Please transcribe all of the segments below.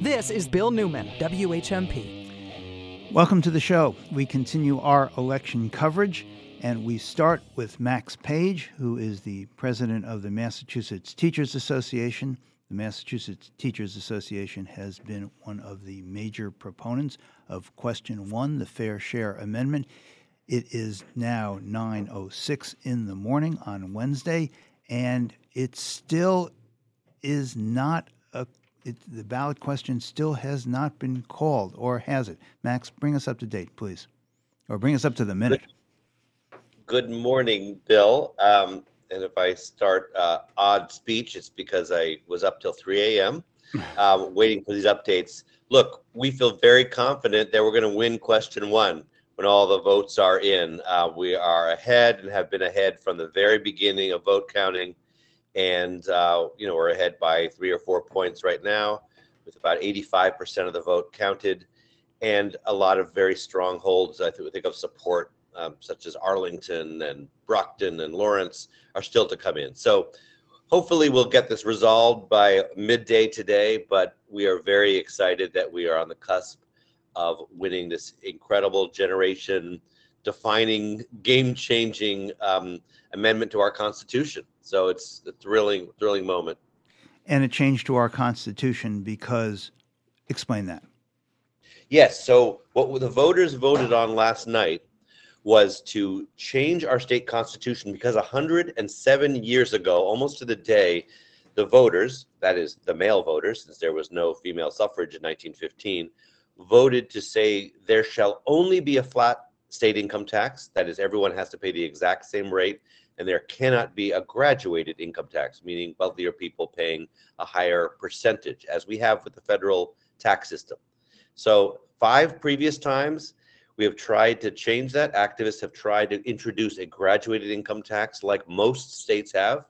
This is Bill Newman, WHMP. Welcome to the show. We continue our election coverage, and we start with Max Page, who is the president of the Massachusetts Teachers Association. The Massachusetts Teachers Association has been one of the major proponents of Question 1, the Fair Share Amendment. It is now 9:06 in the morning on Wednesday, and it still is not a it, the ballot question still has not been called, or has it? Max, bring us up to date, please, or bring us up to the minute. Good morning, Bill. Um, and if I start uh, odd speech, it's because I was up till 3 a.m. Uh, waiting for these updates. Look, we feel very confident that we're going to win question one when all the votes are in. Uh, we are ahead and have been ahead from the very beginning of vote counting and uh, you know we're ahead by three or four points right now, with about 85% of the vote counted, and a lot of very strong holds. I think, of support, um, such as Arlington and Brockton and Lawrence, are still to come in. So hopefully we'll get this resolved by midday today. But we are very excited that we are on the cusp of winning this incredible generation defining, game changing um, amendment to our Constitution. So it's a thrilling, thrilling moment. And a change to our Constitution because, explain that. Yes. So what the voters voted on last night was to change our state constitution because 107 years ago, almost to the day, the voters, that is the male voters, since there was no female suffrage in 1915, voted to say there shall only be a flat state income tax. That is, everyone has to pay the exact same rate, and there cannot be a graduated income tax, meaning wealthier people paying a higher percentage, as we have with the federal tax system. So, five previous times we have tried to change that. Activists have tried to introduce a graduated income tax like most states have.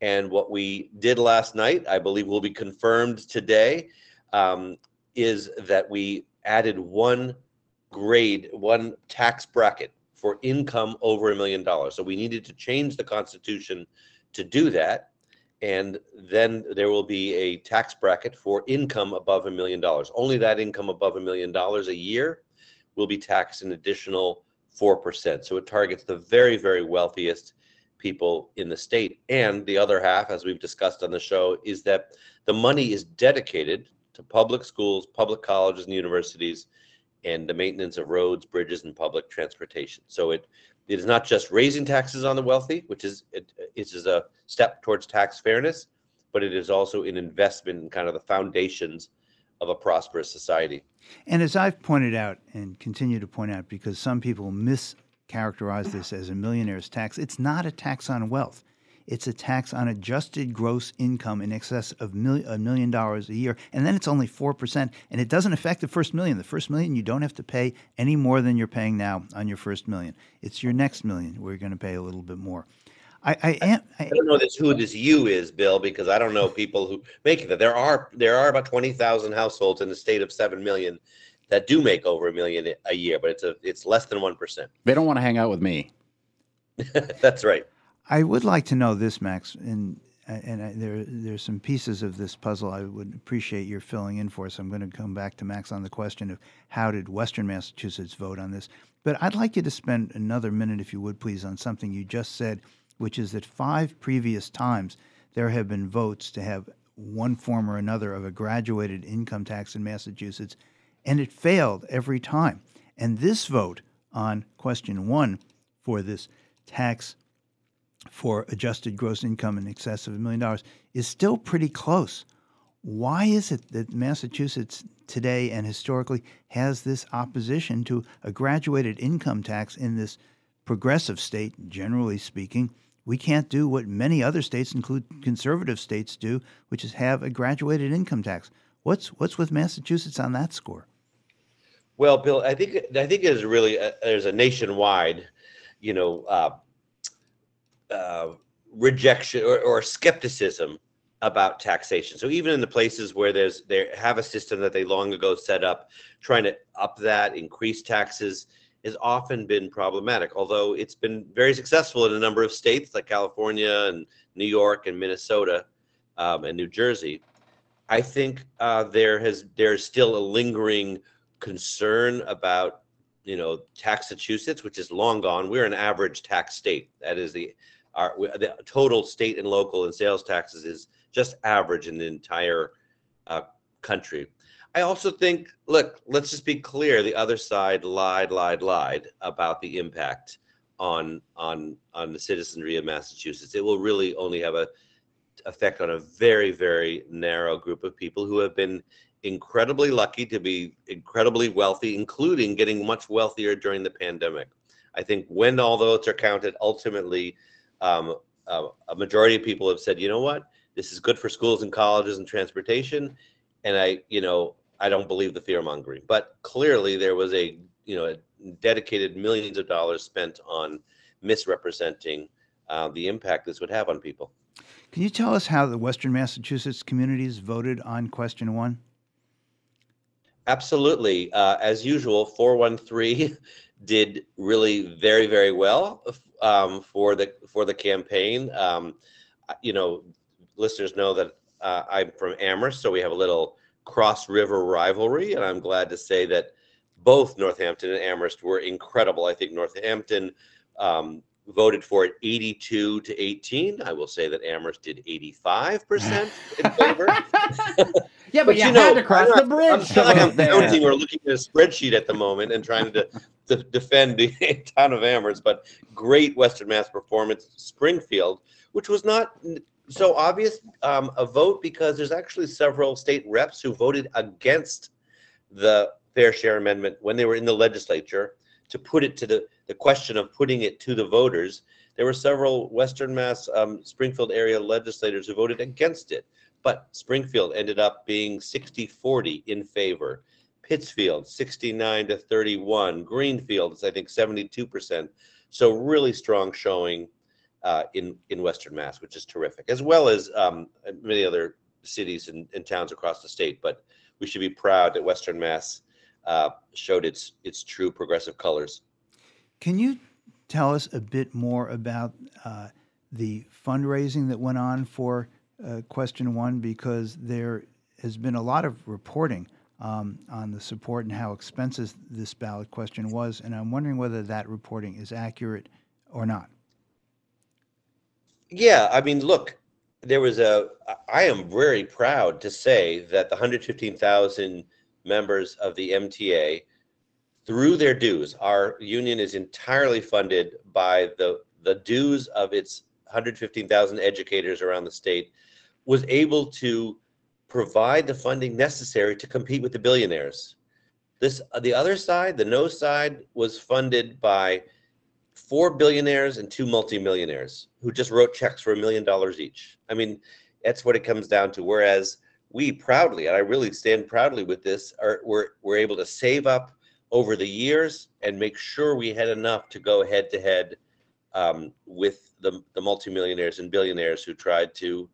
And what we did last night, I believe will be confirmed today, um, is that we added one grade, one tax bracket for income over a million dollars. So we needed to change the Constitution to do that. And then there will be a tax bracket for income above a million dollars. Only that income above a million dollars a year will be taxed an additional 4%. So it targets the very, very wealthiest people in the state. And the other half, as we've discussed on the show, is that the money is dedicated to public schools, public colleges, and universities and the maintenance of roads, bridges, and public transportation. So it it is not just raising taxes on the wealthy, which is it, it is a step towards tax fairness, but it is also an investment in kind of the foundations of a prosperous society. And as I've pointed out and continue to point out, because some people mischaracterize this as a millionaire's tax, it's not a tax on wealth. It's a tax on adjusted gross income in excess of mil- a million dollars a year. And then it's only 4%. And it doesn't affect the first million. The first million, you don't have to pay any more than you're paying now on your first million. It's your next million where you're going to pay a little bit more. I, I, am, I, I don't know this who this you is, Bill, because I don't know people who make that. There are there are about twenty thousand households in the state of seven million that do make over a million a year, but it's a it's less than one percent. They don't want to hang out with me. That's right. I would like to know this, Max, and uh, and I, there there's some pieces of this puzzle I would appreciate your filling in for us. I'm going to come back to Max on the question of how did Western Massachusetts vote on this, but I'd like you to spend another minute, if you would, please, on something you just said, which is that five previous times there have been votes to have one form or another of a graduated income tax in Massachusetts, and it failed every time. And this vote on question one for this tax for adjusted gross income in excess of a million dollars is still pretty close. Why is it that Massachusetts today and historically has this opposition to a graduated income tax in this progressive state, generally speaking? We can't do what many other states, include conservative states, do, which is have a graduated income tax. What's what's with Massachusetts on that score? Well, Bill, I think I think is really a, there's a nationwide, you know, uh, uh, rejection or, or skepticism about taxation. So even in the places where there's they have a system that they long ago set up, trying to up that, increase taxes, has often been problematic. Although it's been very successful in a number of states like California and New York and Minnesota um, and New Jersey. I think uh, there has there's still a lingering concern about you know Taxachusetts, which is long gone. We're an average tax state. That is the our the total state and local and sales taxes is just average in the entire uh, country. I also think, look, let's just be clear: the other side lied, lied, lied about the impact on on on the citizenry of Massachusetts. It will really only have a effect on a very, very narrow group of people who have been incredibly lucky to be incredibly wealthy, including getting much wealthier during the pandemic. I think when all votes are counted, ultimately, um, uh, a majority of people have said, you know what, this is good for schools and colleges and transportation. And I, you know, I don't believe the fear mongering, but clearly there was a, you know, a dedicated millions of dollars spent on misrepresenting uh, the impact this would have on people. Can you tell us how the Western Massachusetts communities voted on question one? Absolutely. Uh, as usual, 413 did really very, very well um, for the for the campaign. Um, you know, listeners know that uh, I'm from Amherst, so we have a little cross river rivalry, and I'm glad to say that both Northampton and Amherst were incredible. I think Northampton um, voted for it 82 to 18. I will say that Amherst did 85% in favor. yeah, but, but you, you know, had to cross not, the bridge. I'm not like I'm counting or looking at a spreadsheet at the moment and trying to, to defend the town of Amherst, but great Western Mass performance. Springfield, which was not so obvious um, a vote because there's actually several state reps who voted against the fair share amendment when they were in the legislature to put it to the the question of putting it to the voters, there were several Western Mass um, Springfield area legislators who voted against it. But Springfield ended up being 60 40 in favor. Pittsfield, 69 to 31. Greenfield is, I think, 72%. So, really strong showing uh, in, in Western Mass, which is terrific, as well as um, many other cities and, and, towns across the state. But we should be proud that Western Mass uh, showed its, its true progressive colors. Can you tell us a bit more about uh, the fundraising that went on for uh, question one? Because there has been a lot of reporting um, on the support and how expensive this ballot question was, and I'm wondering whether that reporting is accurate or not. Yeah, I mean, look, there was a. I am very proud to say that the 115,000 members of the MTA through their dues. Our union is entirely funded by the the dues of its 115,000 educators around the state was able to provide the funding necessary to compete with the billionaires. This the other side, the no side was funded by four billionaires and two multimillionaires who just wrote checks for a million dollars each. I mean, that's what it comes down to. Whereas we proudly, and I really stand proudly with this, are we're, we're able to save up over the years and make sure we had enough to go head to head um, with the, the multimillionaires and billionaires who tried to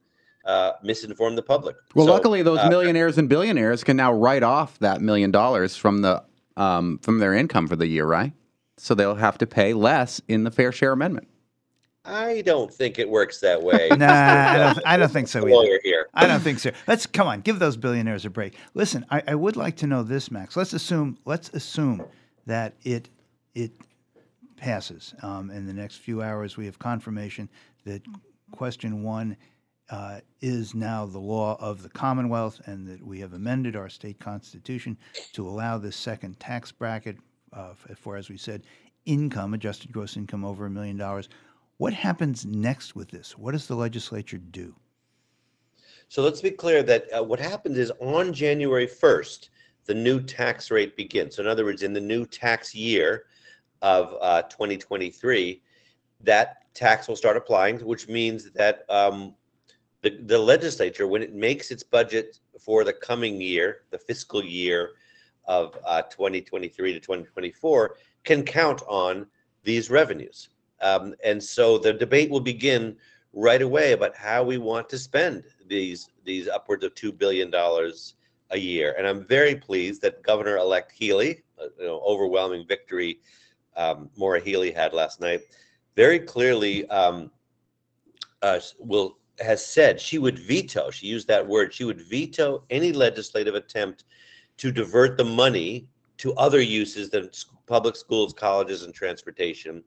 uh, misinform the public. Well, so, luckily, those uh, millionaires and billionaires can now write off that million dollars from the um, from their income for the year, right? So they'll have to pay less in the fair share amendment. I don't think it works that way. nah, I don't, I don't think so either. Here. I don't think so. Let's come on, give those billionaires a break. Listen, I, I would like to know this, Max. Let's assume let's assume that it it passes um, in the next few hours. We have confirmation that question one uh, is now the law of the Commonwealth, and that we have amended our state constitution to allow this second tax bracket uh, for, as we said, income, adjusted gross income over a million dollars. What happens next with this? What does the legislature do? So let's be clear that uh, what happens is on January 1st, the new tax rate begins. So, in other words, in the new tax year of uh, 2023, that tax will start applying, which means that um, the, the legislature, when it makes its budget for the coming year, the fiscal year of uh, 2023 to 2024, can count on these revenues. Um, and so the debate will begin right away about how we want to spend these these upwards of two billion dollars a year. And I'm very pleased that Governor-elect Healey, uh, you know, overwhelming victory, um, Maura Healey had last night, very clearly um, uh, will has said she would veto, she used that word, she would veto any legislative attempt to divert the money to other uses than public schools, colleges, and transportation.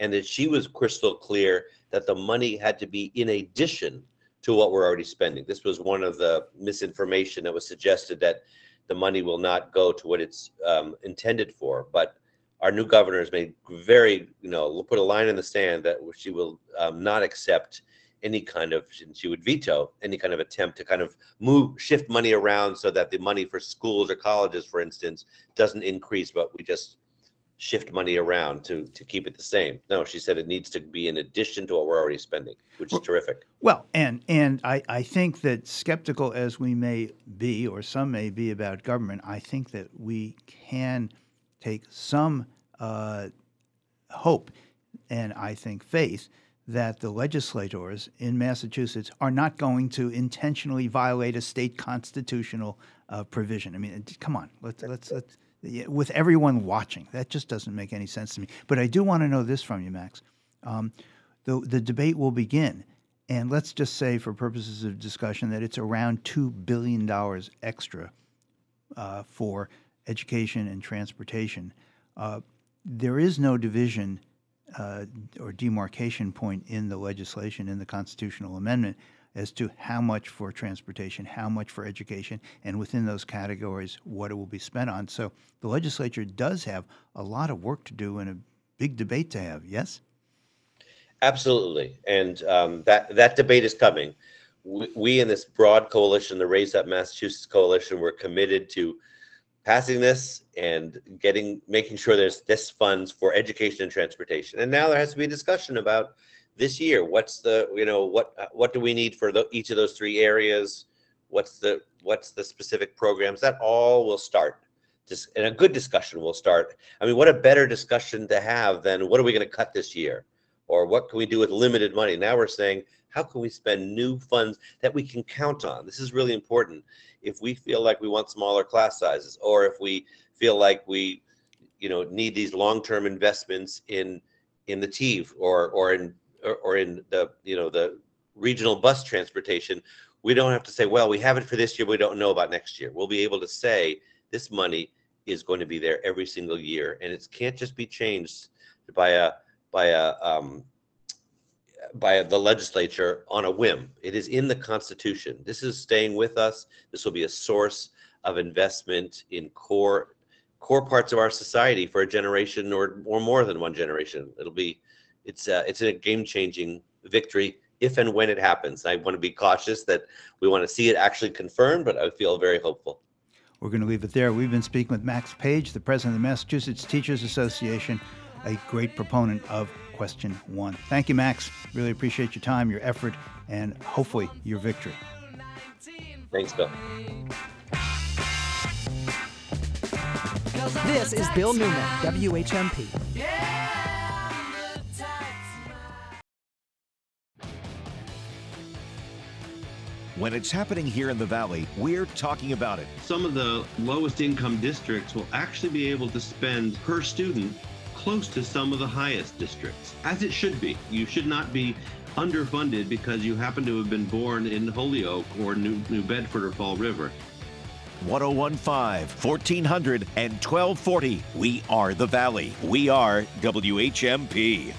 And that she was crystal clear that the money had to be in addition to what we're already spending. This was one of the misinformation that was suggested that the money will not go to what it's um, intended for. But our new governor has made very, you know, put a line in the sand that she will um, not accept any kind of and she would veto any kind of attempt to kind of move shift money around so that the money for schools or colleges for instance doesn't increase but we just shift money around to to keep it the same. No she said it needs to be in addition to what we're already spending which is terrific. well and and i i think that skeptical as we may be or some may be about government i think that we can take some uh, hope and i think faith that the legislators in Massachusetts are not going to intentionally violate a state constitutional uh, provision. I mean, come on, let's, let's, let's with everyone watching, that just doesn't make any sense to me. But I do want to know this from you, Max. Um, the, the debate will begin, and let's just say, for purposes of discussion, that it's around $2 billion extra uh, for education and transportation. Uh, there is no division uh, or demarcation point in the legislation, in the constitutional amendment, as to how much for transportation, how much for education, and within those categories, what it will be spent on. So the legislature does have a lot of work to do and a big debate to have. Yes. Absolutely, and um, that that debate is coming. We, we in this broad coalition, the Raise Up Massachusetts coalition, we're committed to passing this and getting making sure there's this funds for education and transportation. And now there has to be a discussion about this year. What's the you know what what do we need for the, each of those three areas? What's the what's the specific programs? That all will start. Just and a good discussion will start. I mean, what a better discussion to have than what are we going to cut this year, or what can we do with limited money? Now we're saying how can we spend new funds that we can count on? This is really important if we feel like we want smaller class sizes or if we feel like we you know need these long-term investments in in the TEV or or in or, or in the you know the regional bus transportation we don't have to say well we have it for this year we don't know about next year. We'll be able to say this money is going to be there every single year. And it can't just be changed by a by a um, by the legislature on a whim. It is in the Constitution. This is staying with us. This will be a source of investment in core core parts of our society for a generation or or more than one generation. It'll be it's a, it's a game changing victory if and when it happens. I want to be cautious that we want to see it actually confirmed, but I feel very hopeful. We're going to leave it there. We've been speaking with Max Page, the president of the Massachusetts Teachers Association, a great proponent of question one. Thank you, Max. Really appreciate your time, your effort, and hopefully your victory. Thanks, Bill. This is Bill Newman, WHMP. When it's happening here in the Valley, we're talking about it. Some of the lowest income districts will actually be able to spend per student close to some of the highest districts, as it should be. You should not be underfunded because you happen to have been born in Holyoke or New, New Bedford or Fall River. 1015, 1400, and 1240. We are the Valley. We are WHMP.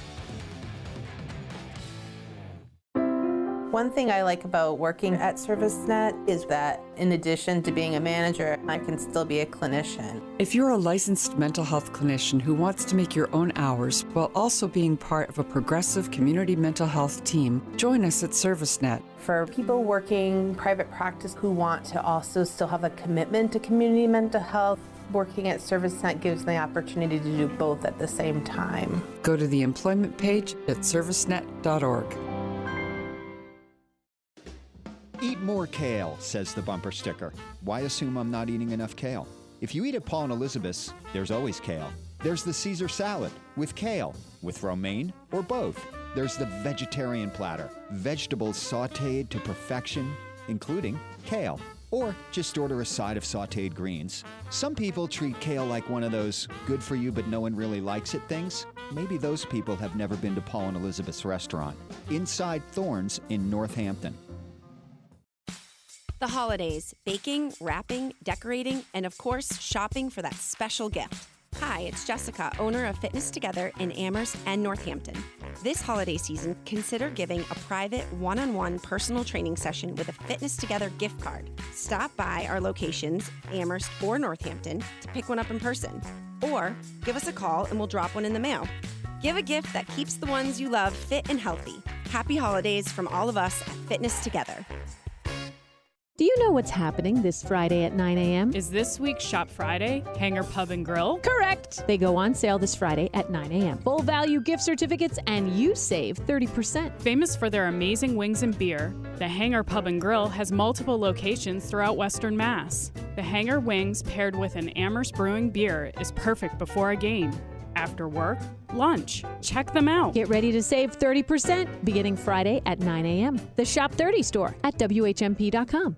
One thing I like about working at ServiceNet is that in addition to being a manager, I can still be a clinician. If you're a licensed mental health clinician who wants to make your own hours while also being part of a progressive community mental health team, join us at ServiceNet. For people working private practice who want to also still have a commitment to community mental health, working at ServiceNet gives the opportunity to do both at the same time. Go to the employment page at servicenet.org. Eat more kale, says the bumper sticker. Why assume I'm not eating enough kale? If you eat at Paul and Elizabeth's, there's always kale. There's the Caesar salad with kale, with romaine, or both. There's the vegetarian platter, vegetables sauteed to perfection, including kale. Or just order a side of sauteed greens. Some people treat kale like one of those good for you but no one really likes it things. Maybe those people have never been to Paul and Elizabeth's restaurant, Inside Thornes in Northampton. The holidays, baking, wrapping, decorating, and of course, shopping for that special gift. Hi, it's Jessica, owner of Fitness Together in Amherst and Northampton. This holiday season, consider giving a private one on one personal training session with a Fitness Together gift card. Stop by our locations, Amherst or Northampton, to pick one up in person. Or give us a call and we'll drop one in the mail. Give a gift that keeps the ones you love fit and healthy. Happy holidays from all of us at Fitness Together. Do you know what's happening this Friday at 9 a.m.? Is this week's Shop Friday Hangar Pub and Grill? Correct! They go on sale this Friday at 9 a.m. Full value gift certificates, and you save 30%. Famous for their amazing wings and beer, the Hangar Pub and Grill has multiple locations throughout Western Mass. The Hangar Wings paired with an Amherst Brewing beer is perfect before a game after work, lunch. Check them out. Get ready to save 30% beginning Friday at 9 a.m. The Shop 30 store at WHMP.com.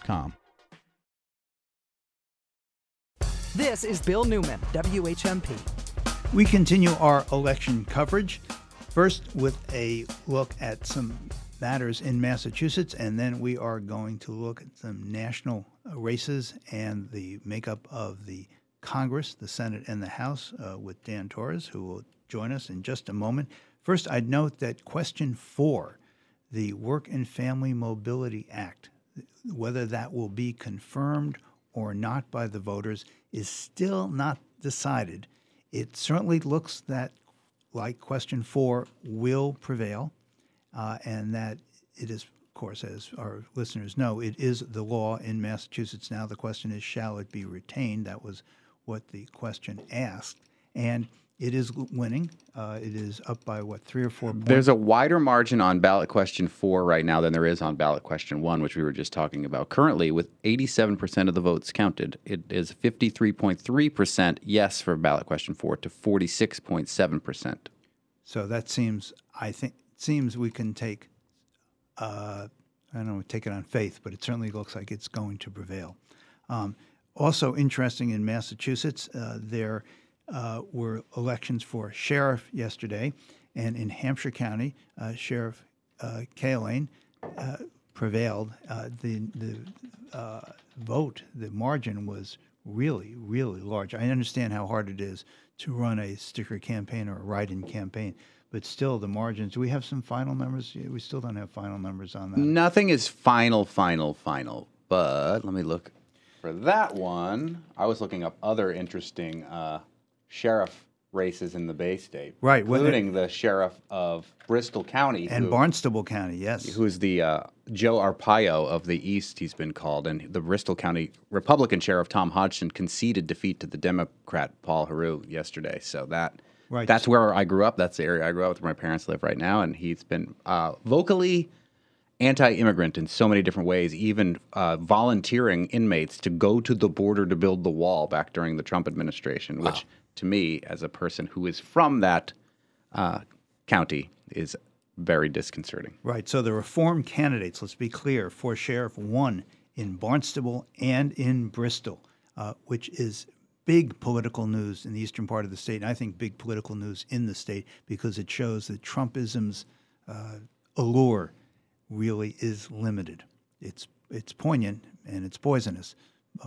This is Bill Newman, WHMP. We continue our election coverage, first with a look at some matters in Massachusetts, and then we are going to look at some national races and the makeup of the Congress, the Senate, and the House uh, with Dan Torres, who will join us in just a moment. First, I'd note that question four, the Work and Family Mobility Act, whether that will be confirmed or not by the voters is still not decided. It certainly looks that, like question four, will prevail, uh, and that it is, of course, as our listeners know, it is the law in Massachusetts now. The question is, shall it be retained? That was what the question asked. And it is winning. Uh, it is up by what three or four points. There's a wider margin on ballot question four right now than there is on ballot question one, which we were just talking about. Currently, with 87% of the votes counted, it is 53.3% yes for ballot question four to 46.7%. So that seems, I think, seems we can take, uh, I don't know, take it on faith, but it certainly looks like it's going to prevail. Um, also interesting in Massachusetts, uh, there uh, were elections for sheriff yesterday, and in Hampshire County, uh, Sheriff uh, uh, prevailed. Uh, the the uh, vote, the margin was really, really large. I understand how hard it is to run a sticker campaign or a write-in campaign, but still, the margins. Do we have some final numbers? We still don't have final numbers on that. Nothing is final, final, final. But let me look for that one. I was looking up other interesting uh, sheriff races in the Bay State, right? Including the sheriff of Bristol County and who, Barnstable County, yes, who's the uh, Joe Arpaio of the East. He's been called, and the Bristol County Republican sheriff Tom Hodgson conceded defeat to the Democrat Paul Heroux yesterday. So that. Right. That's where I grew up. That's the area I grew up. Where my parents live right now, and he's been uh, vocally anti-immigrant in so many different ways, even uh, volunteering inmates to go to the border to build the wall back during the Trump administration, wow. which to me, as a person who is from that uh, county, is very disconcerting. Right. So the reform candidates, let's be clear, for sheriff won in Barnstable and in Bristol, uh, which is big political news in the eastern part of the state, and I think big political news in the state because it shows that Trumpism's uh, allure really is limited. It's it's poignant and it's poisonous,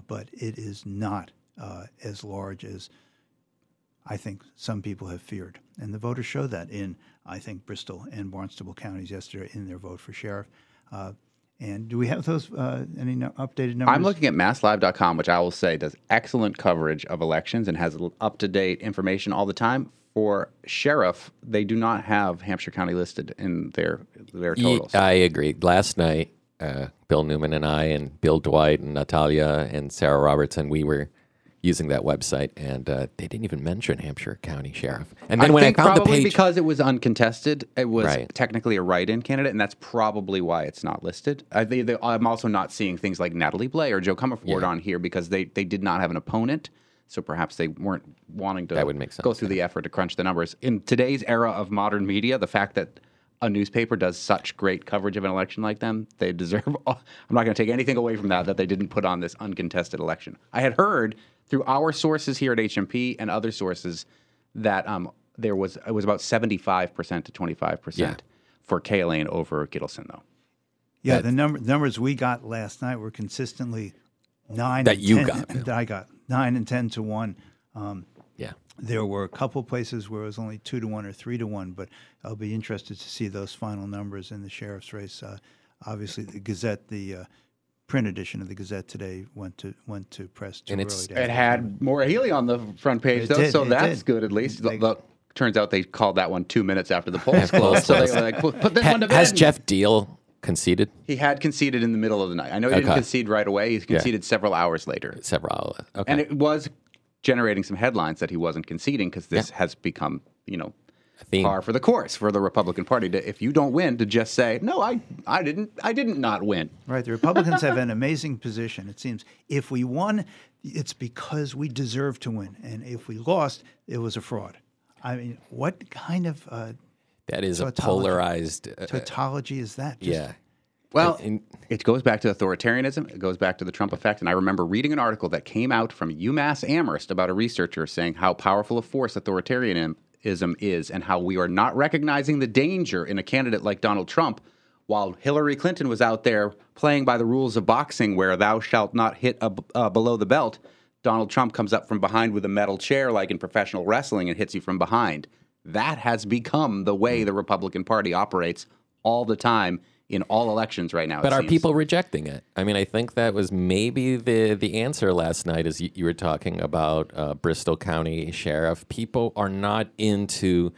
but it is not uh, as large as I think some people have feared. And the voters showed that in, I think, Bristol and Barnstable counties yesterday in their vote for sheriff. Uh, and do we have those uh, any no- updated numbers? I'm looking at masslive.com, which I will say does excellent coverage of elections and has up to date information all the time. For sheriff, they do not have Hampshire County listed in their their totals. I agree. Last night, uh, Bill Newman and I, and Bill Dwight and Natalia and Sarah Robertson, we were using that website, and uh, they didn't even mention Hampshire County Sheriff. And then I when think I found the probably page, because it was uncontested, it was Right. technically a write-in candidate, and that's probably why it's not listed. I, they, they, I'm also not seeing things like Natalie Blais or Jo Comerford on here because they, they did not have an opponent, so perhaps they weren't wanting to That would make sense, go through the effort to crunch the numbers. In today's era of modern media, the fact that a newspaper does such great coverage of an election like them, they deserve. All, I'm not going to take anything away from that that they didn't put on this uncontested election. I had heard through our sources here at HMP and other sources that um, there was it was about 75 percent to 25 Yeah. percent for Cahillane over Gittleson, though. Yeah, That- the number numbers we got last night were consistently nine That and you 10 got, that I got nine and ten to one. Um, yeah, there were a couple places where it was only two to one or three to one, but I'll be interested to see those final numbers in the sheriff's race. Uh, obviously, the Gazette, the uh, print edition of the Gazette today went to went to press too And it's- to It had Maura Healey on the front page, It though, did, so that's did. good at least. They- The- the- turns out they called that one two minutes after the polls closed, so they were like, "Put- put this Ha- one to has. Geoff Diehl conceded? He had conceded in the middle of the night. I know he didn't concede right away. He conceded several hours later. Several hours. Okay. And it was generating some headlines that he wasn't conceding because this has become, you know, theme. par for the course for the Republican Party. To, if you don't win, to just say, "No, I, I didn't, I didn't not win." Right. The Republicans have an amazing position. It seems if we won, it's because we deserve to win, and if we lost, it was a fraud. I mean, what kind of uh, That is a polarized. uh, tautology is that? Just- yeah. Well, And- it goes back to authoritarianism. It goes back to the Trump effect. And I remember reading an article that came out from UMass Amherst about a researcher saying how powerful a force authoritarianism is and how we are not recognizing the danger in a candidate like Donald Trump while Hillary Clinton was out there playing by the rules of boxing where thou shalt not hit a, uh, below the belt. Donald Trump comes up from behind with a metal chair like in professional wrestling and hits you from behind. That has become the way the Republican Party operates all the time in all elections right now. But are seems. people rejecting it? I mean, I think that was maybe the the answer last night, as you, you were talking about uh, Bristol County Sheriff. People are not into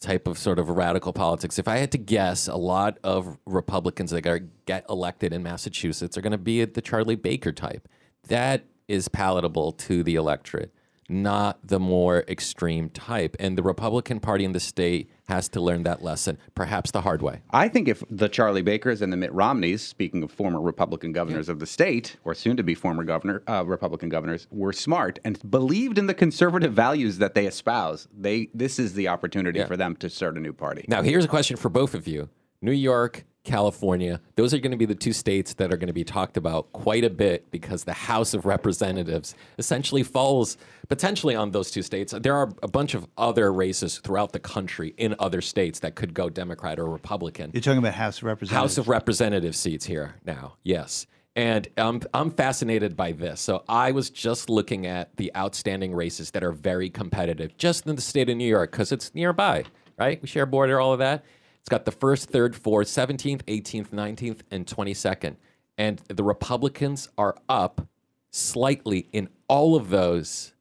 type of sort of radical politics. If I had to guess, a lot of Republicans that are get elected in Massachusetts are going to be the Charlie Baker type. That is palatable to the electorate, not the more extreme type. And the Republican Party in the state has to learn that lesson, perhaps the hard way. I think if the Charlie Bakers and the Mitt Romneys, speaking of former Republican governors of the state, or soon to be former governor uh, Republican governors, were smart and believed in the conservative values that they espouse, they this is the opportunity Yeah. for them to start a new party. Now, here's a question for both of you New York, California, those are going to be the two states that are going to be talked about quite a bit because the House of Representatives essentially falls potentially on those two states. There are a bunch of other races throughout the country in other states that could go Democrat or Republican. You're talking about House of Representatives. House of Representative seats here now. Yes. And I'm, I'm fascinated by this. So I was just looking at the outstanding races that are very competitive just in the state of New York because it's nearby, right? We share a border, all of that. It's got the first, third, fourth, 17th, 18th, 19th, and 22nd. And the Republicans are up slightly in all of those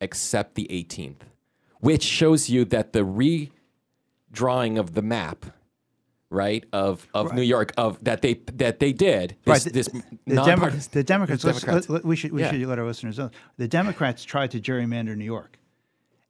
except the 18th, which shows you that the redrawing of the map, right, of, of New York, of that they that they did this, Right, this the, the, the Democrats. let's- Democrats. let- we should we Yeah. should let our listeners know. The Democrats tried to gerrymander New York,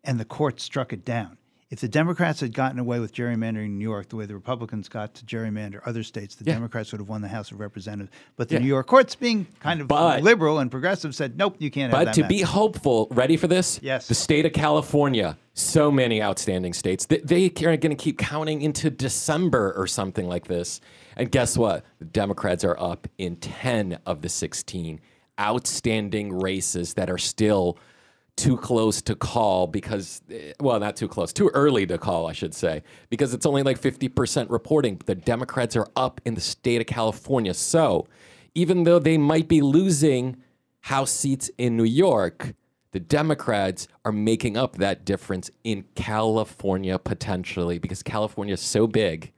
and the court struck it down. If the Democrats had gotten away with gerrymandering New York the way the Republicans got to gerrymander other states, the Yeah. Democrats would have won the House of Representatives. But the Yeah. New York courts, being kind of But- liberal and progressive, said, "Nope, you can't have But to map." be hopeful, ready for this? Yes. The state of California, so many outstanding states. They, they are going to keep counting into December or something like this. And guess what? The Democrats are up in 10 of the 16 outstanding races that are still too close to call because, eh, well, not too close, too early to call, I should say, because it's only like 50% reporting. The Democrats are up in the state of California. So even though they might be losing House seats in New York, the Democrats are making up that difference in California potentially because California is so big.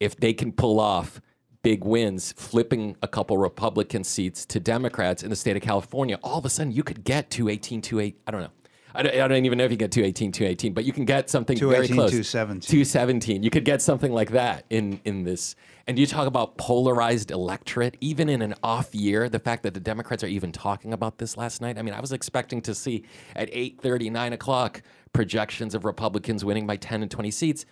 If they can pull off big wins, flipping a couple Republican seats to Democrats in the state of California, all of a sudden you could get to 18 to 8. I don't know. I don't, I don't even know if you get 218, 218, but you can get something very 218, close. 217. 217. You could get something like that in, in this. And you talk about polarized electorate, even in an off year, the fact that the Democrats are even talking about this last night. I mean, I was expecting to see at 8.30, 9 o'clock projections of Republicans winning by 10 and 20 seats.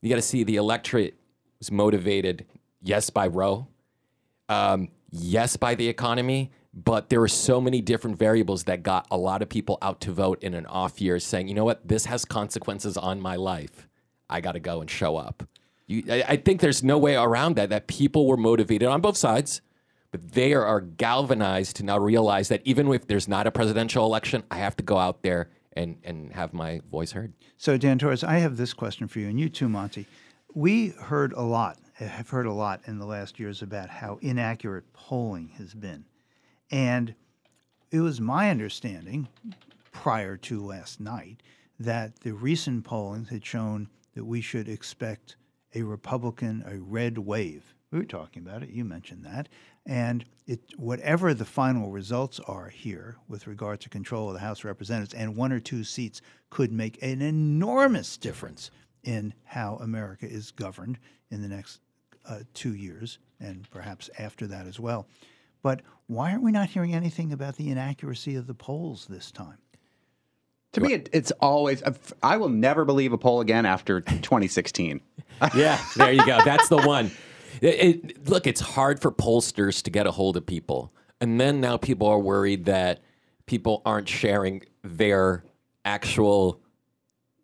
You got to see the electorate was motivated, yes, by Roe, um, yes, by the economy, but there were so many different variables that got a lot of people out to vote in an off year saying, you know what, this has consequences on my life. I got to go and show up. You, I, I think there's no way around that, that people were motivated on both sides, but they are, galvanized to now realize that even if there's not a presidential election, I have to go out there and, and have my voice heard. So, Dan Torres, I have this question for you, and you too, Monty. We heard a lot, have heard a lot in the last years about how inaccurate polling has been. And it was my understanding prior to last night that the recent polling had shown that we should expect a Republican, a red wave. We were talking about it, you mentioned that. And it, whatever the final results are here with regard to control of the House of Representatives, and one or two seats could make an enormous difference in how America is governed in the next uh, two years and perhaps after that as well. But why are we not hearing anything about the inaccuracy of the polls this time? To me, it, it's always, I will never believe a poll again after 2016. yeah, there you go. That's the one. It, it, look, it's hard for pollsters to get a hold of people. And then now people are worried that people aren't sharing their actual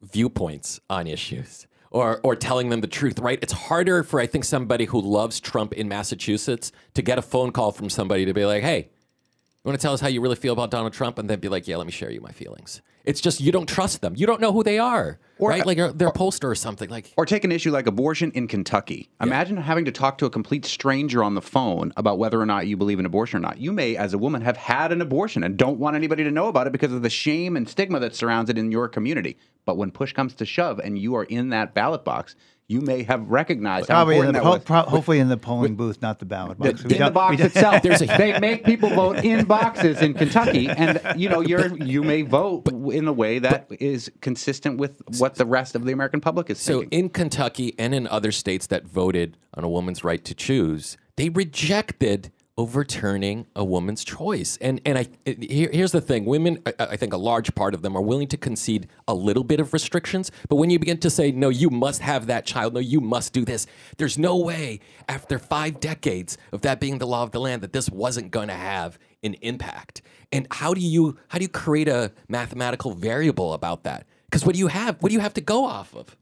viewpoints on issues or, or telling them the truth, right? It's harder for, I think, somebody who loves Trump in Massachusetts to get a phone call from somebody to be like, hey, you want to tell us how you really feel about Donald Trump? And then be like, yeah, let me share you my feelings. It's just you don't trust them. You don't know who they are, or, right? Uh, like they're a poster or something. Like or take an issue like abortion in Kentucky. Yeah. Imagine having to talk to a complete stranger on the phone about whether or not you believe in abortion or not. You may, as a woman, have had an abortion and don't want anybody to know about it because of the shame and stigma that surrounds it in your community. But when push comes to shove, and you are in that ballot box, you may have recognized how Probably important in that the was. po- pro- hopefully in the polling booth, not the ballot box. in the box itself. they make people vote in boxes in Kentucky, and you know you're you may vote in a way that is consistent with what the rest of the American public is So thinking. in Kentucky and in other states that voted on a woman's right to choose, they rejected overturning a woman's choice. And and I here, here's the thing: women, I, I think a large part of them are willing to concede a little bit of restrictions. But when you begin to say, no, you must have that child, no, you must do this, there's no way after five decades of that being the law of the land that this wasn't going to have an impact. And how do you how do you create a mathematical variable about that? Because what do you have? What do you have to go off of?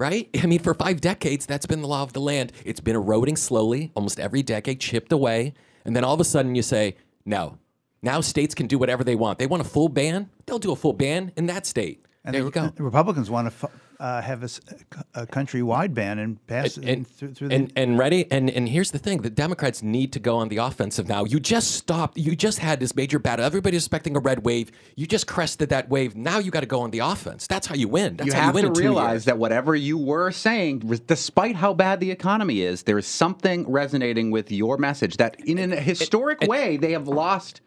Right? I mean, for five decades, that's been the law of the land. It's been eroding slowly, almost every decade, chipped away. And then all of a sudden you say, no. Now states can do whatever they want. They want a full ban, they'll do a full ban in that state. And there the, you go. the Republicans want to uh, have a countrywide ban and pass it and, through, through the and, and ready and and here's the thing the democrats need to go on the offensive now. You just stopped you just had this major battle. Everybody's expecting a red wave. You just crested that wave. Now you got to go on the offense. That's how you win. That's you how have you win to in two realize years. that whatever you were saying, despite how bad the economy is, there is something resonating with your message that, in a historic way, they have lost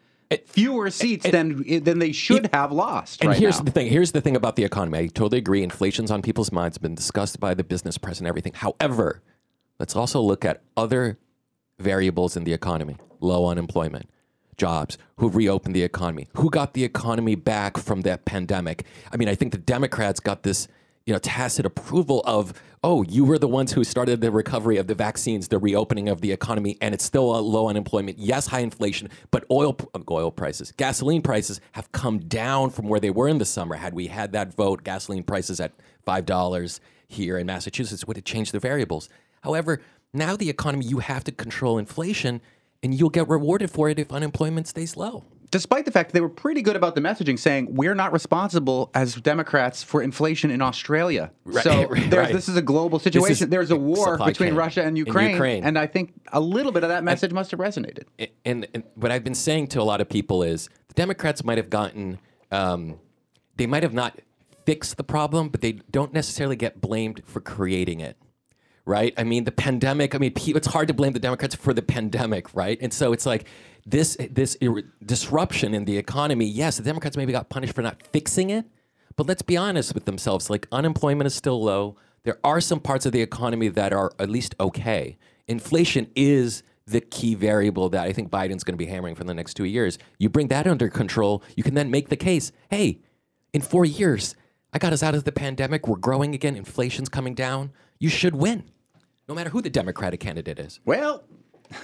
fewer seats than eh, than they should have lost. And right here's now. the thing. Here's the thing about the economy. I totally agree. Inflation's on people's minds. Been discussed by the business press and everything. However, let's also look at other variables in the economy. Low unemployment, jobs, who reopened the economy, who got the economy back from that pandemic. I mean, I think the Democrats got this, you know, tacit approval of, oh, you were the ones who started the recovery of the vaccines, the reopening of the economy, and it's still a low unemployment. Yes, high inflation, but oil oil prices, gasoline prices have come down from where they were in the summer. Had we had that vote, gasoline prices at five dollars here in Massachusetts would have changed the variables. However, now the economy, you have to control inflation, and you'll get rewarded for it if unemployment stays low. Despite the fact that they were pretty good about the messaging, saying we're not responsible as Democrats for inflation in Australia. Right, so right, this is a global is situation. There's a war between chain Russia and Ukraine, Ukraine. and I think a little bit of that message must have resonated. and, and what I've been saying to a lot of people is the Democrats might have gotten, um, they might have not fixed the problem, but they don't necessarily get blamed for creating it, right? I mean, the pandemic. I mean, it's hard to blame the Democrats for the pandemic, right? And so it's like this this ir- disruption in the economy. Yes, the Democrats maybe got punished for not fixing it, but let's be honest with themselves. Like unemployment is still low. There are some parts of the economy that are at least okay. Inflation is the key variable that I think Biden's going to be hammering for the next two years. You bring that under control, you can then make the case hey, in four years, I got us out of the pandemic. We're growing again. Inflation's coming down. You should win, no matter who the Democratic candidate is. Well,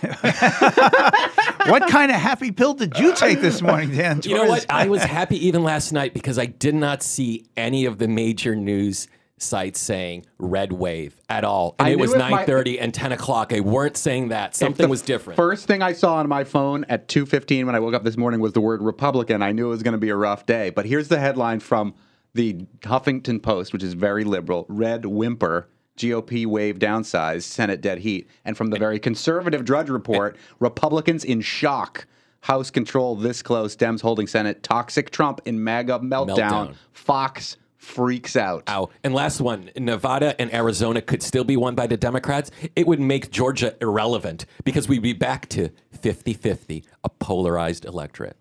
what kind of happy pill did you take this morning, Dan? You know what? I was happy even last night because I did not see any of the major news sites saying red wave at all. And I it was knew if my- 9:30 and 10 o'clock. They weren't saying that. Something the was different. First thing I saw on my phone at 2:15 when I woke up this morning was the word Republican. I knew it was going to be a rough day. But here's the headline from the Huffington Post, which is very liberal. Red whimper. GOP wave downsize, Senate dead heat. And from the very conservative Drudge Report, Republicans in shock. House control this close, Dems holding Senate. Toxic Trump in MAGA meltdown. Meltdown. Fox freaks out. Ow. And last one Nevada and Arizona could still be won by the Democrats. It would make Georgia irrelevant because we'd be back to 50 50, a polarized electorate.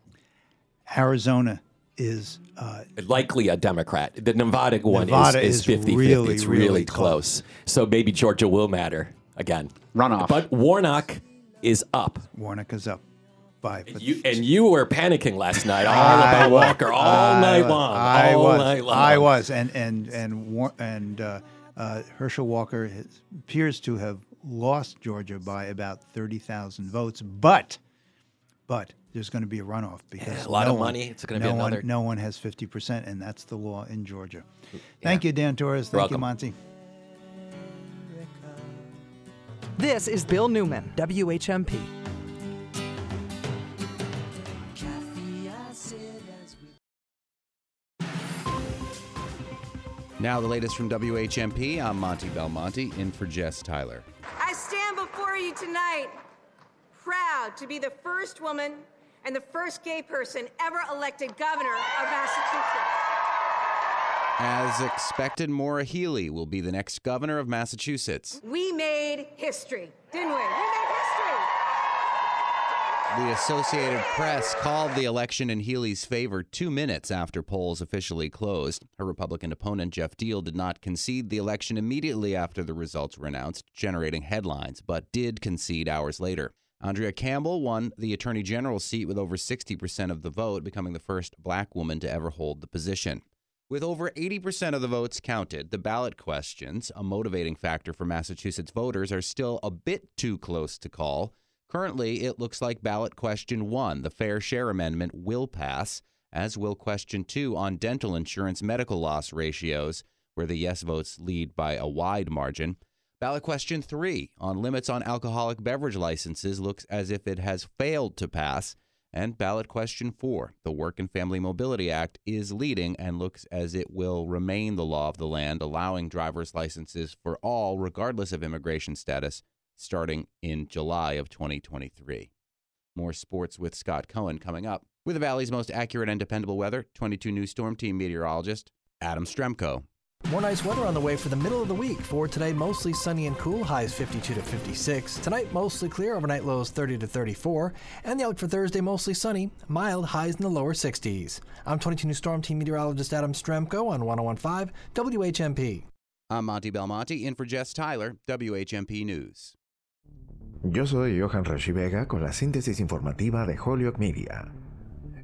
Arizona is uh, Likely a Democrat. The Nevada one Nevada is, is is 50 50. really, It's really, really close. So maybe Georgia will matter again. Runoff. But Warnock is up. Warnock is up by. You, and you were panicking last night all I about was- Walker all I night was- long. I all was. night long. I was, and and and and uh, uh, Herschel Walker has, appears to have lost Georgia by about thirty thousand votes, but but there's going to be a runoff because Yeah, a lot no of one- money. It's gonna be no another- one no one has fifty percent, and that's the law in Georgia. Thank you, Dan Torres. Thank You're you. Monty. This is Bill Newman, WHMP. Now, the latest from WHMP. I'm Monty Belmonte, in for Jess Tyler. I stand before you tonight proud to be the first woman and the first gay person ever elected governor of Massachusetts. As expected, Maura Healey will be the next governor of Massachusetts. We made history, didn't we? We made history. The Associated Press called the election in Healey's favor two minutes after polls officially closed. Her Republican opponent, Geoff Diehl, did not concede the election immediately after the results were announced, generating headlines, but did concede hours later. Andrea Campbell won the Attorney General's seat with over 60% of the vote, becoming the first black woman to ever hold the position. With over 80% of the votes counted, the ballot questions, a motivating factor for Massachusetts voters, are still a bit too close to call. Currently, it looks like ballot question one, the Fair Share Amendment, will pass, as will question two on dental insurance medical loss ratios, where the yes votes lead by a wide margin. Ballot question three on limits on alcoholic beverage licenses looks as if it has failed to pass. And ballot question four, the Work and Family Mobility Act, is leading and looks as it will remain the law of the land, allowing driver's licenses for all, regardless of immigration status, starting in July of 2023. More sports with Scott Cohen coming up. With the Valley's most accurate and dependable weather, 22 News Storm Team meteorologist Adam Strzempko. More nice weather on the way for the middle of the week. For today, mostly sunny and cool, highs 52 to 56. Tonight, mostly clear, overnight lows 30 to 34. And the outlook for Thursday, mostly sunny, mild, highs in the lower 60s. I'm 22 News Storm Team meteorologist Adam Strzempko on 1015 WHMP. I'm Monty Belmonte, in for Jess Tyler, WHMP News. Yo soy Johan Rashi Vega con la síntesis informativa de Holyoke Media.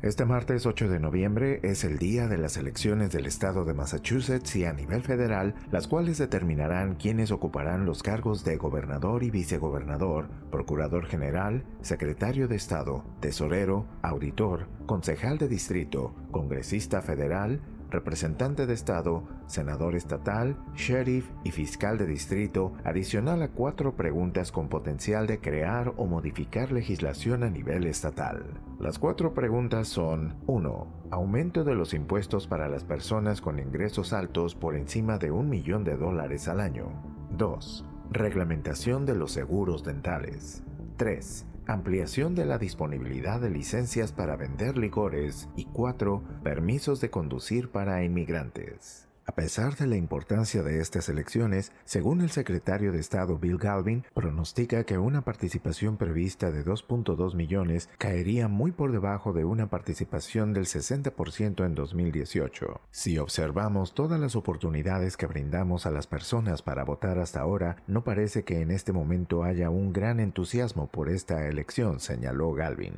Este martes 8 de noviembre es el día de las elecciones del estado de Massachusetts y a nivel federal, las cuales determinarán quiénes ocuparán los cargos de gobernador y vicegobernador, procurador general, secretario de Estado, tesorero, auditor, concejal de distrito, congresista federal, representante de Estado, senador estatal, sheriff y fiscal de distrito, adicional a cuatro preguntas con potencial de crear o modificar legislación a nivel estatal. Las cuatro preguntas son 1. Aumento de los impuestos para las personas con ingresos altos por encima de un millón de dólares al año. 2. Reglamentación de los seguros dentales. 3. Ampliación de la disponibilidad de licencias para vender licores. Y 4. Permisos de conducir para inmigrantes. A pesar de la importancia de estas elecciones, según el secretario de Estado Bill Galvin, pronostica que una participación prevista de 2.2 millones caería muy por debajo de una participación del 60% en 2018. Si observamos todas las oportunidades que brindamos a las personas para votar hasta ahora, no parece que en este momento haya un gran entusiasmo por esta elección, señaló Galvin.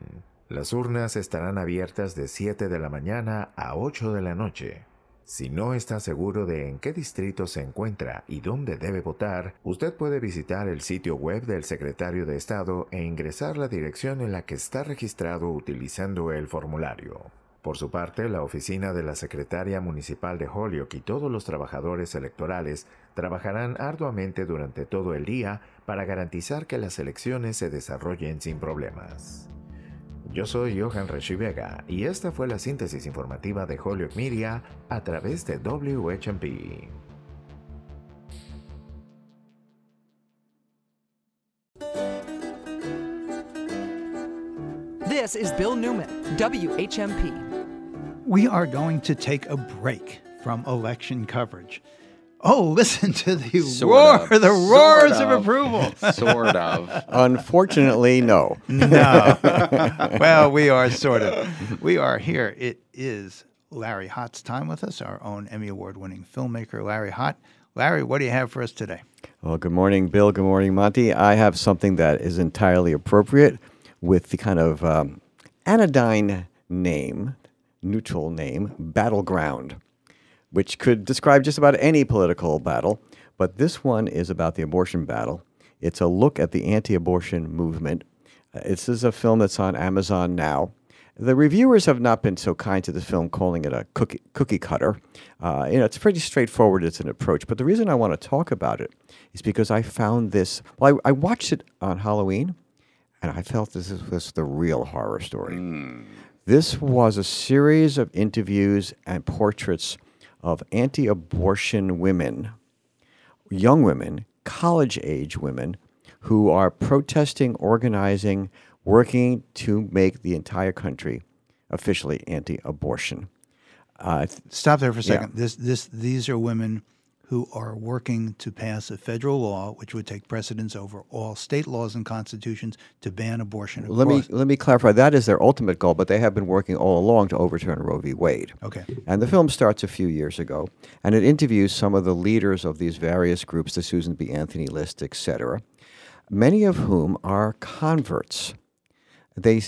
Las urnas estarán abiertas de 7 de la mañana a 8 de la noche. Si no está seguro de en qué distrito se encuentra y dónde debe votar, usted puede visitar el sitio web del secretario de Estado e ingresar la dirección en la que está registrado utilizando el formulario. Por su parte, la oficina de la secretaria municipal de Holyoke y todos los trabajadores electorales trabajarán arduamente durante todo el día para garantizar que las elecciones se desarrollen sin problemas. Yo soy Johan Vega y esta fue la síntesis informativa de Holyoke Media a través de WHMP. This is Bill Newman, WHMP. We are going to take a break from election coverage. Oh, listen to the Sort roar, of. the roars of, of. approval. Sort of. Unfortunately, no. no. well, we are sort of. We are here. It is Larry Hott's time with us, our own Emmy Award winning filmmaker, Larry Hott. Larry, what do you have for us today? Well, good morning, Bill. Good morning, Monty. I have something that is entirely appropriate with the kind of um, anodyne name, neutral name, Battleground, which could describe just about any political battle. But this one is about the abortion battle. It's a look at the anti abortion movement. Uh, this is a film that's on Amazon now. The reviewers have not been so kind to the film, calling it a cookie, cookie cutter. Uh, you know, it's pretty straightforward as an approach. But the reason I want to talk about it is because I found this. Well, I, I watched it on Halloween, and I felt this was the real horror story. This was a series of interviews and portraits of anti abortion women, young women, college age women, who are protesting, organizing, working to make the entire country officially anti abortion. Uh, Stop there for a yeah. second. This, this, these are women who are working to pass a federal law which would take precedence over all state laws and constitutions to ban abortion. Let me let me clarify. That is their ultimate goal, but they have been working all along to overturn Roe v. Wade. Okay. And the film starts a few years ago, and it interviews some of the leaders of these various groups, the Susan B. Anthony list, etc., many of whom are converts. They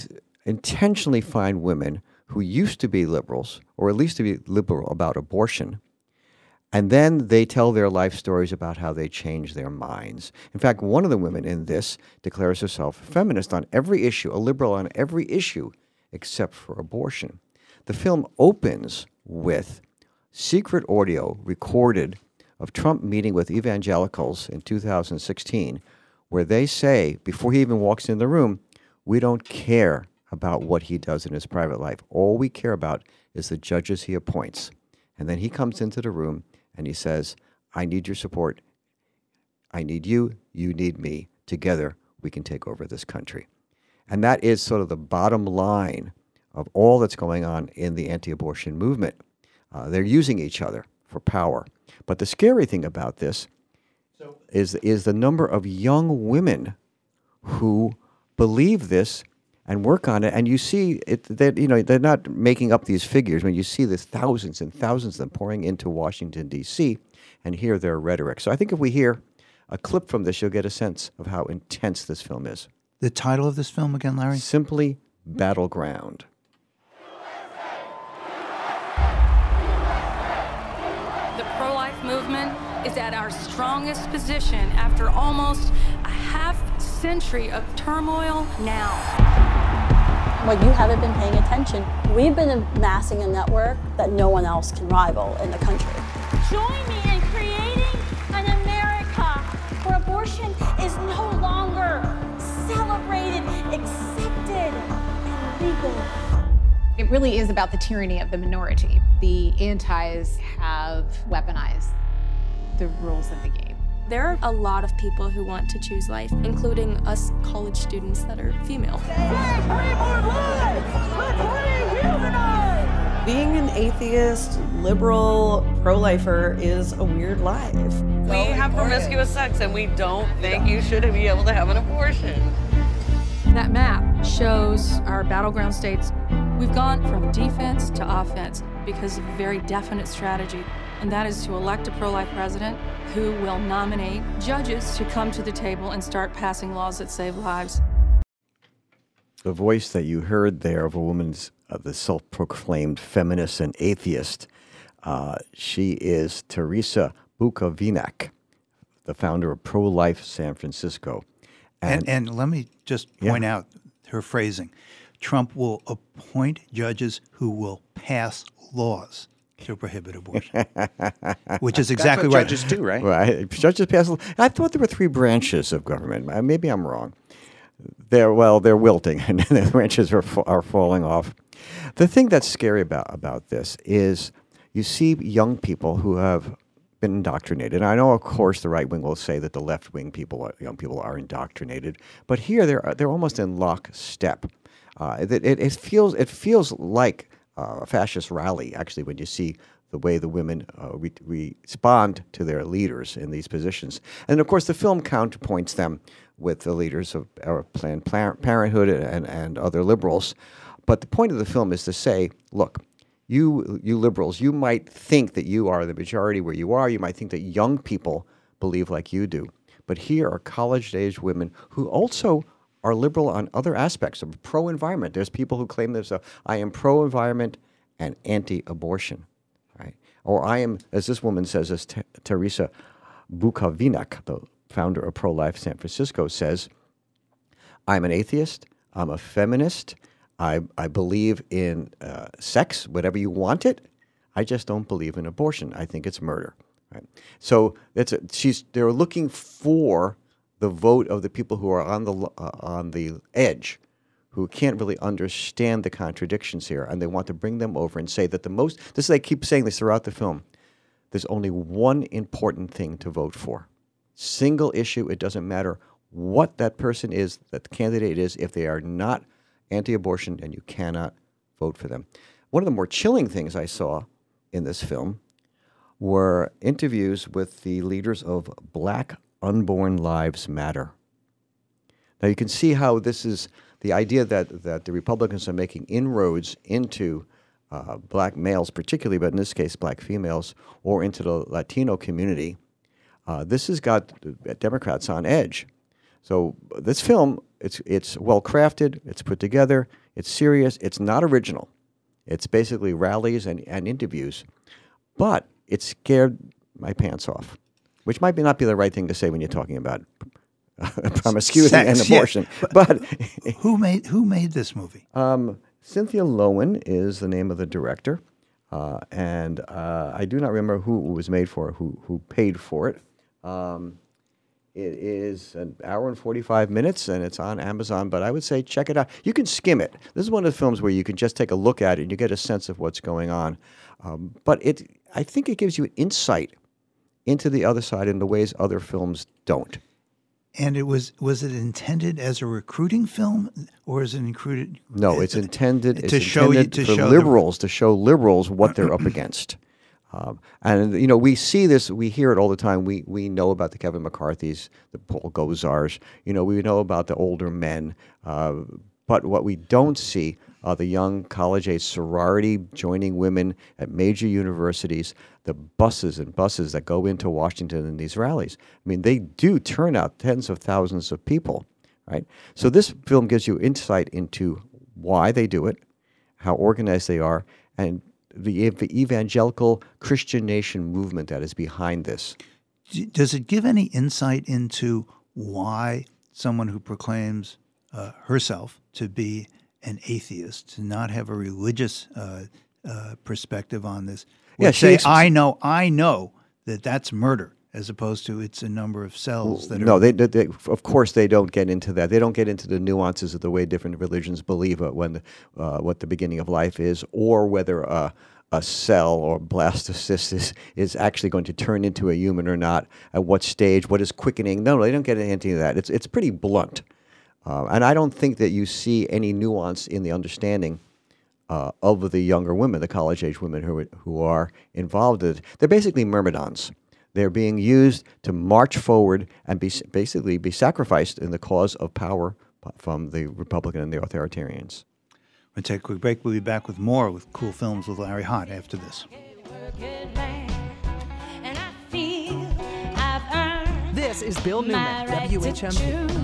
intentionally find women who used to be liberals, or at least to be liberal about abortion, and then they tell their life stories about how they changed their minds. In fact, one of the women in this declares herself feminist on every issue, a liberal on every issue except for abortion. The film opens with secret audio recorded of Trump meeting with evangelicals in 2016, where they say, before he even walks in the room, we don't care about what he does in his private life. All we care about is the judges he appoints. And then he comes into the room and he says, I need your support. I need you. You need me. Together, we can take over this country. And that is sort of the bottom line of all that's going on in the anti abortion movement. Uh, they're using each other for power. But the scary thing about this is, is the number of young women who believe this and work on it. And you see it, that you know they're not making up these figures. When you see the thousands and thousands of them pouring into Washington D.C. and hear their rhetoric. So I think if we hear a clip from this, you'll get a sense of how intense this film is. the title of this film again, Larry? Simply Battleground. The pro life movement is at our strongest position after almost a half century of turmoil now. Well, you haven't been paying attention. We've been amassing a network that no one else can rival in the country. Join me in creating an America where abortion is no longer celebrated, accepted, and legal. It really is about the tyranny of the minority. The antis have weaponized the rules of the game. There are a lot of people who want to choose life, including us college students that are female. Being an atheist, liberal, pro lifer is a weird life. We have promiscuous sex and we don't think you should be able to have an abortion. That map shows our battleground states. We've gone from defense to offense because of a very definite strategy, and that is to elect a pro life president who will nominate judges to come to the table and start passing laws that save lives. The voice that you heard there of a woman's uh, the self-proclaimed feminist and atheist. Uh, she is Terrisa Bukovinac, the founder of Pro Life San Francisco. And, and, and let me just point yeah. out her phrasing. Trump will appoint judges who will pass laws to prohibit abortion, which is exactly right. Judges do, right? Right. Judges pass. I thought there were three branches of government. Uh, maybe I'm wrong. They're well, they're wilting, and the branches are are falling off. The thing that's scary about, about this is you see young people who have been indoctrinated. And I know, of course, the right wing will say that the left wing people, young people, are indoctrinated, but here they're they're almost in lockstep. Uh, it, it, it, feels it feels like a fascist rally actually when you see the way the women uh, re- respond to their leaders in these positions. And of course, the film counterpoints them with the leaders of Planned Parenthood and, and other liberals but the point of the film is to say, look, you you liberals, you might think that you are the majority where you are. You might think that young people believe like you do. But here are college-age women who also are liberal on other aspects of pro-environment. There's people who claim themselves, I am pro-environment and anti-abortion, right? Or I am, as this woman says, as T- Terrisa Bukovinac, the founder of Pro-Life San Francisco, says, I'm an atheist, I'm a feminist, I, I believe in uh, sex, whatever you want it. I just don't believe in abortion. I think it's murder. Right? So that's a, she's they're looking for the vote of the people who are on the uh, on the edge, who can't really understand the contradictions here, and they want to bring them over and say that the most. This is they keep saying this throughout the film. There's only one important thing to vote for. Single issue. It doesn't matter what that person is, that the candidate is, if they are not anti abortion, and you cannot vote for them. One of the more chilling things I saw in this film were interviews with the leaders of Black Unborn Lives Matter. Now you can see how this is the idea that, that the Republicans are making inroads into uh, black males, particularly, but in this case, black females, or into the Latino community. Uh, this has got Democrats on edge. So this film, it's it's well crafted, it's put together, it's serious, it's not original. It's basically rallies and, and interviews, but it scared my pants off, which might be not be the right thing to say when you're talking about promiscuity Sex, and abortion. Yeah. But, but who made who made this movie? Um, Cynthia Lowen is the name of the director, uh, and uh, I do not remember who it was made for, who who paid for it. Um, it is an hour and 45 minutes and it's on Amazon, but I would say check it out. You can skim it. This is one of the films where you can just take a look at it and you get a sense of what's going on. Um, but it, I think it gives you insight into the other side in the ways other films don't. And it was was it intended as a recruiting film, or is it included? No, it's intended to it's show intended you to show liberals the, to show liberals what they're up against. Um, and you know, we see this, we hear it all the time. We we know about the Kevin McCarthy's, the Paul Gosars. You know, we know about the older men. Uh, but what we don't see are the young college-age sorority joining women at major universities. The buses and buses that go into Washington in these rallies. I mean, they do turn out tens of thousands of people, right? So this film gives you insight into why they do it, how organized they are, and the, the evangelical Christian nation movement that is behind this. Does it give any insight into why someone who proclaims uh, herself to be an atheist, to not have a religious uh, uh, perspective on this, yeah, say, ex- "I know, I know that that's murder," as opposed to it's a number of cells that no, are. they, they, they, of course they don't get into that. They don't get into the nuances of the way different religions believe it when uh, what the beginning of life is, or whether uh, a cell or blastocyst is, is actually going to turn into a human or not. At what stage? What is quickening? No, no, they don't get into any of that. It's it's pretty blunt, uh, and I don't think that you see any nuance in the understanding uh, of the younger women, the college age women who, who are involved in it. They're basically myrmidons. They're being used to march forward and be basically be sacrificed in the cause of power from the Republican and the authoritarians. We'll take a quick break. We'll be back with more with cool films with Larry Hott after this. This is Bill Newman, WHMP.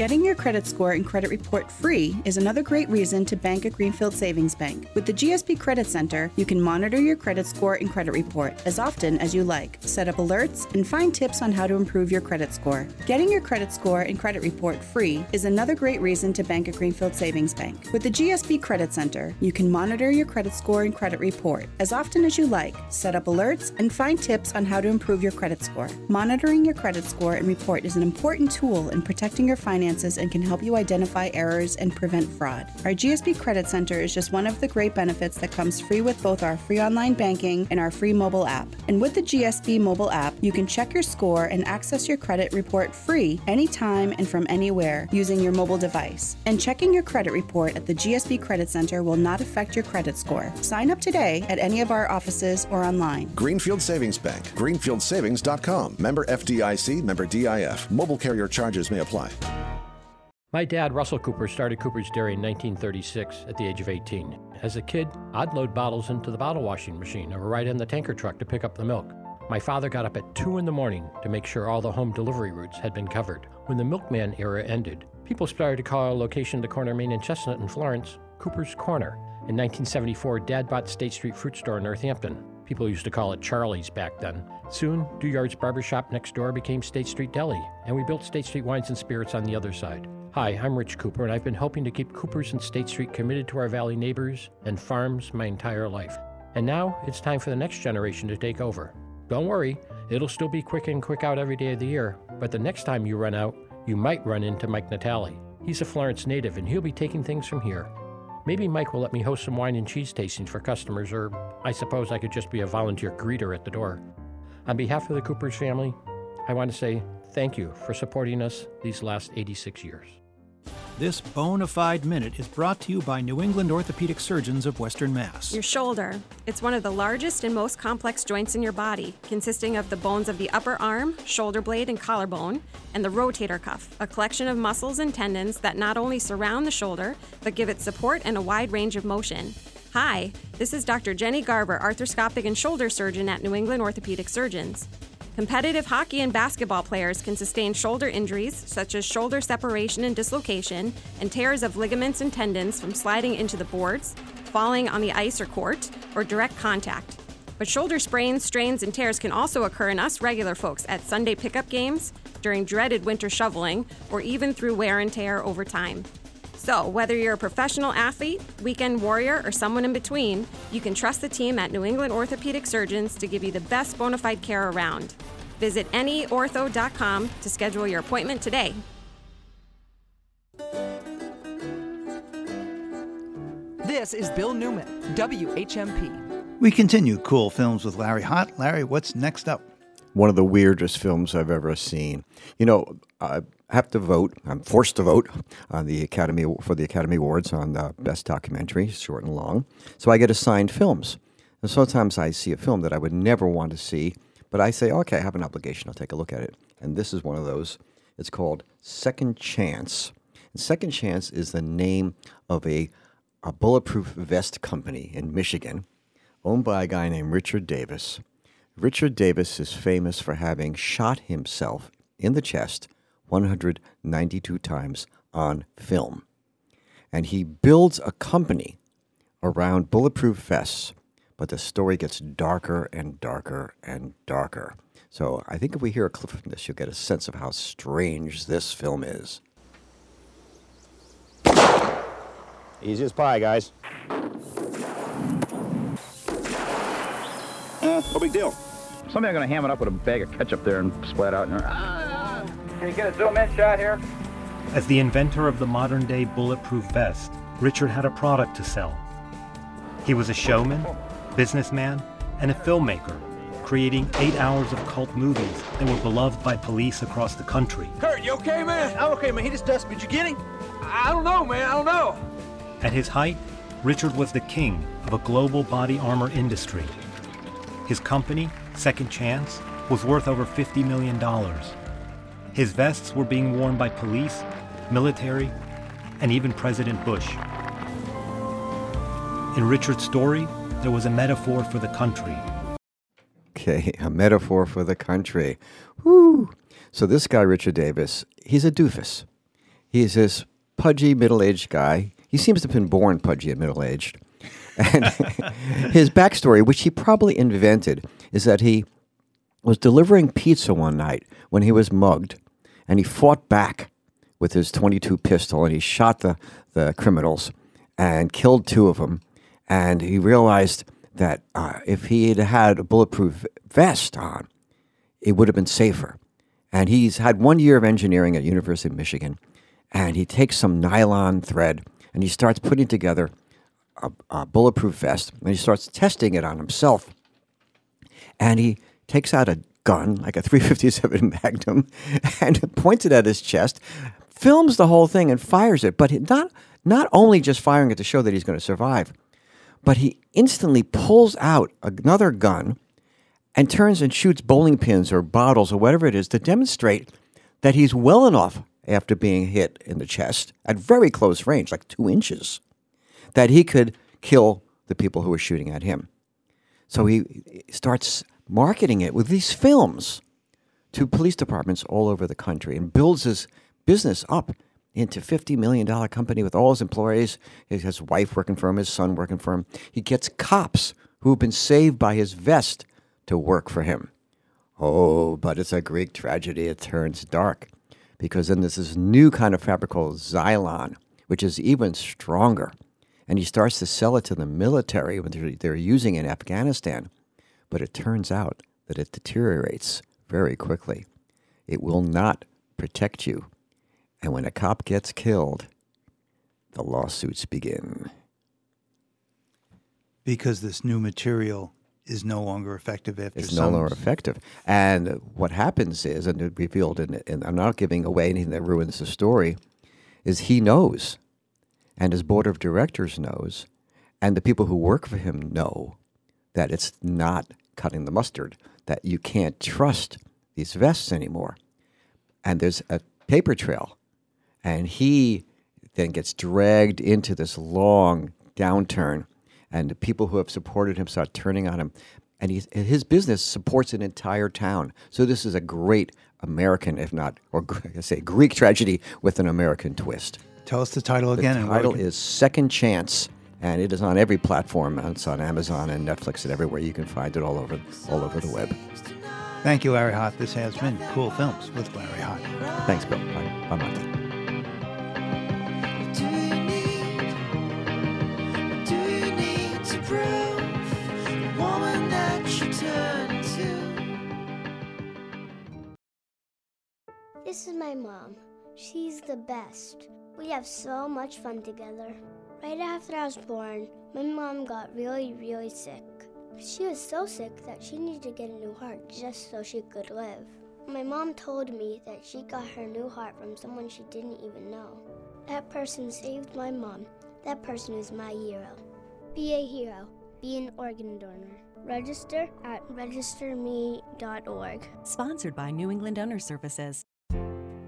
Getting your credit score and credit report free is another great reason to bank at Greenfield Savings Bank. With the GSB Credit Center, you can monitor your credit score and credit report as often as you like, set up alerts, and find tips on how to improve your credit score. Getting your credit score and credit report free is another great reason to bank at Greenfield Savings Bank. With the GSB Credit Center, you can monitor your credit score and credit report as often as you like, set up alerts, and find tips on how to improve your credit score. Monitoring your credit score and report is an important tool in protecting your finances finances and can help you identify errors and prevent fraud. Our GSB Credit Center is just one of the great benefits that comes free with both our free online banking and our free mobile app. And with the GSB mobile app, you can check your score and access your credit report free anytime and from anywhere using your mobile device. And checking your credit report at the GSB Credit Center will not affect your credit score. Sign up today at any of our offices or online. Greenfield Savings Bank, greenfieldsavings.com. Member FDIC, member DIF. Mobile carrier charges may apply. My dad, Russell Cooper, started Cooper's Dairy in 1936 at the age of 18. As a kid, I'd load bottles into the bottle washing machine or ride in the tanker truck to pick up the milk. My father got up at 2 in the morning to make sure all the home delivery routes had been covered. When the milkman era ended, people started to call our location the corner Main and Chestnut in Florence Cooper's Corner. In 1974, Dad bought State Street Fruit Store in Northampton. People used to call it Charlie's back then. Soon, Duyard's barbershop next door became State Street Deli, and we built State Street Wines and Spirits on the other side. Hi, I'm Rich Cooper, and I've been helping to keep Coopers and State Street committed to our Valley neighbors and farms my entire life. And now it's time for the next generation to take over. Don't worry, it'll still be quick in, quick out every day of the year, but the next time you run out, you might run into Mike Natale. He's a Florence native, and he'll be taking things from here. Maybe Mike will let me host some wine and cheese tastings for customers, or I suppose I could just be a volunteer greeter at the door. On behalf of the Coopers family, I want to say thank you for supporting us these last 86 years. This bona fide minute is brought to you by New England Orthopedic Surgeons of Western Mass. Your shoulder. It's one of the largest and most complex joints in your body, consisting of the bones of the upper arm, shoulder blade, and collarbone, and the rotator cuff, a collection of muscles and tendons that not only surround the shoulder, but give it support and a wide range of motion. Hi, this is Dr. Jenny Garber, arthroscopic and shoulder surgeon at New England Orthopedic Surgeons. Competitive hockey and basketball players can sustain shoulder injuries, such as shoulder separation and dislocation, and tears of ligaments and tendons from sliding into the boards, falling on the ice or court, or direct contact. But shoulder sprains, strains, and tears can also occur in us regular folks at Sunday pickup games, during dreaded winter shoveling, or even through wear and tear over time. So, whether you're a professional athlete, weekend warrior, or someone in between, you can trust the team at New England Orthopedic Surgeons to give you the best bona fide care around. Visit neortho.com to schedule your appointment today. This is Bill Newman, WHMP. We continue cool films with Larry Hott. Larry, what's next up? One of the weirdest films I've ever seen. You know, I have to vote. I'm forced to vote on the Academy for the Academy Awards on the best documentary, short and long. So I get assigned films. And sometimes I see a film that I would never want to see, but I say, okay, I have an obligation. I'll take a look at it. And this is one of those. It's called Second Chance. And Second Chance is the name of a, a bulletproof vest company in Michigan owned by a guy named Richard Davis. Richard Davis is famous for having shot himself in the chest 192 times on film. And he builds a company around bulletproof vests, but the story gets darker and darker and darker. So I think if we hear a clip from this, you'll get a sense of how strange this film is. Easy as pie, guys. Eh, no big deal. Somebody gonna ham it up with a bag of ketchup there and splat out. And, ah. Can you get a zoom in shot here? As the inventor of the modern day bulletproof vest, Richard had a product to sell. He was a showman, businessman, and a filmmaker, creating eight hours of cult movies that were beloved by police across the country. Kurt, you okay, man? I'm okay, man. He just dusted me. Did you get him? I don't know, man. I don't know. At his height, Richard was the king of a global body armor industry. His company, Second Chance, was worth over $50 million. His vests were being worn by police, military, and even President Bush. In Richard's story, there was a metaphor for the country. Okay, a metaphor for the country. Woo! So this guy, Richard Davis, he's a doofus. He's this pudgy middle-aged guy. He seems to have been born pudgy and middle-aged. And his backstory, which he probably invented, is that he was delivering pizza one night when he was mugged, and he fought back with his 22 pistol, and he shot the, the criminals and killed two of them. And he realized that uh, if he had had a bulletproof vest on, it would have been safer. And he's had one year of engineering at University of Michigan, and he takes some nylon thread and he starts putting together a, a bulletproof vest, and he starts testing it on himself. And he takes out a gun, like a 357 Magnum, and points it at his chest, films the whole thing, and fires it. But not not only just firing it to show that he's going to survive, but he instantly pulls out another gun and turns and shoots bowling pins or bottles or whatever it is to demonstrate that he's well enough after being hit in the chest at very close range, like two inches, that he could kill the people who were shooting at him. So he starts marketing it with these films to police departments all over the country and builds his business up into $50 million company with all his employees, his wife working for him, his son working for him. He gets cops who've been saved by his vest to work for him. Oh, but it's a Greek tragedy. It turns dark because then there's this new kind of fabric called Zylon, which is even stronger. And he starts to sell it to the military when they're, they're using in Afghanistan. But it turns out that it deteriorates very quickly. It will not protect you and when a cop gets killed, the lawsuits begin. Because this new material is no longer effective after it's no longer effective. And what happens is, and it revealed, in, and I'm not giving away anything that ruins the story, is he knows, and his board of directors knows, and the people who work for him know that it's not cutting the mustard, that you can't trust these vests anymore. And there's a paper trail and he then gets dragged into this long downturn. And the people who have supported him start turning on him. And he's, his business supports an entire town. So this is a great American, if not, or I say Greek tragedy with an American twist. Tell us the title again. The title is Second Chance, and it is on every platform. It's on Amazon and Netflix and everywhere. You can find it all over, all over the web. Thank you, Larry Hott. This has been Cool Films with Larry Hott. Thanks, Bill. Bye, bye, Martha. This is my mom. She's the best. We have so much fun together. Right after I was born, my mom got really, really sick. She was so sick that she needed to get a new heart just so she could live. My mom told me that she got her new heart from someone she didn't even know. That person saved my mom. That person is my hero. Be a hero. Be an organ donor. Register at registerme.org. Sponsored by New England Donor Services.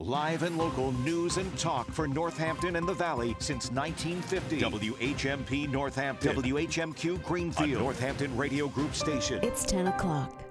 Live and local news and talk for Northampton and the Valley since 1950. WHMP Northampton. WHMQ Greenfield. A Northampton Radio Group station. It's 10 o'clock.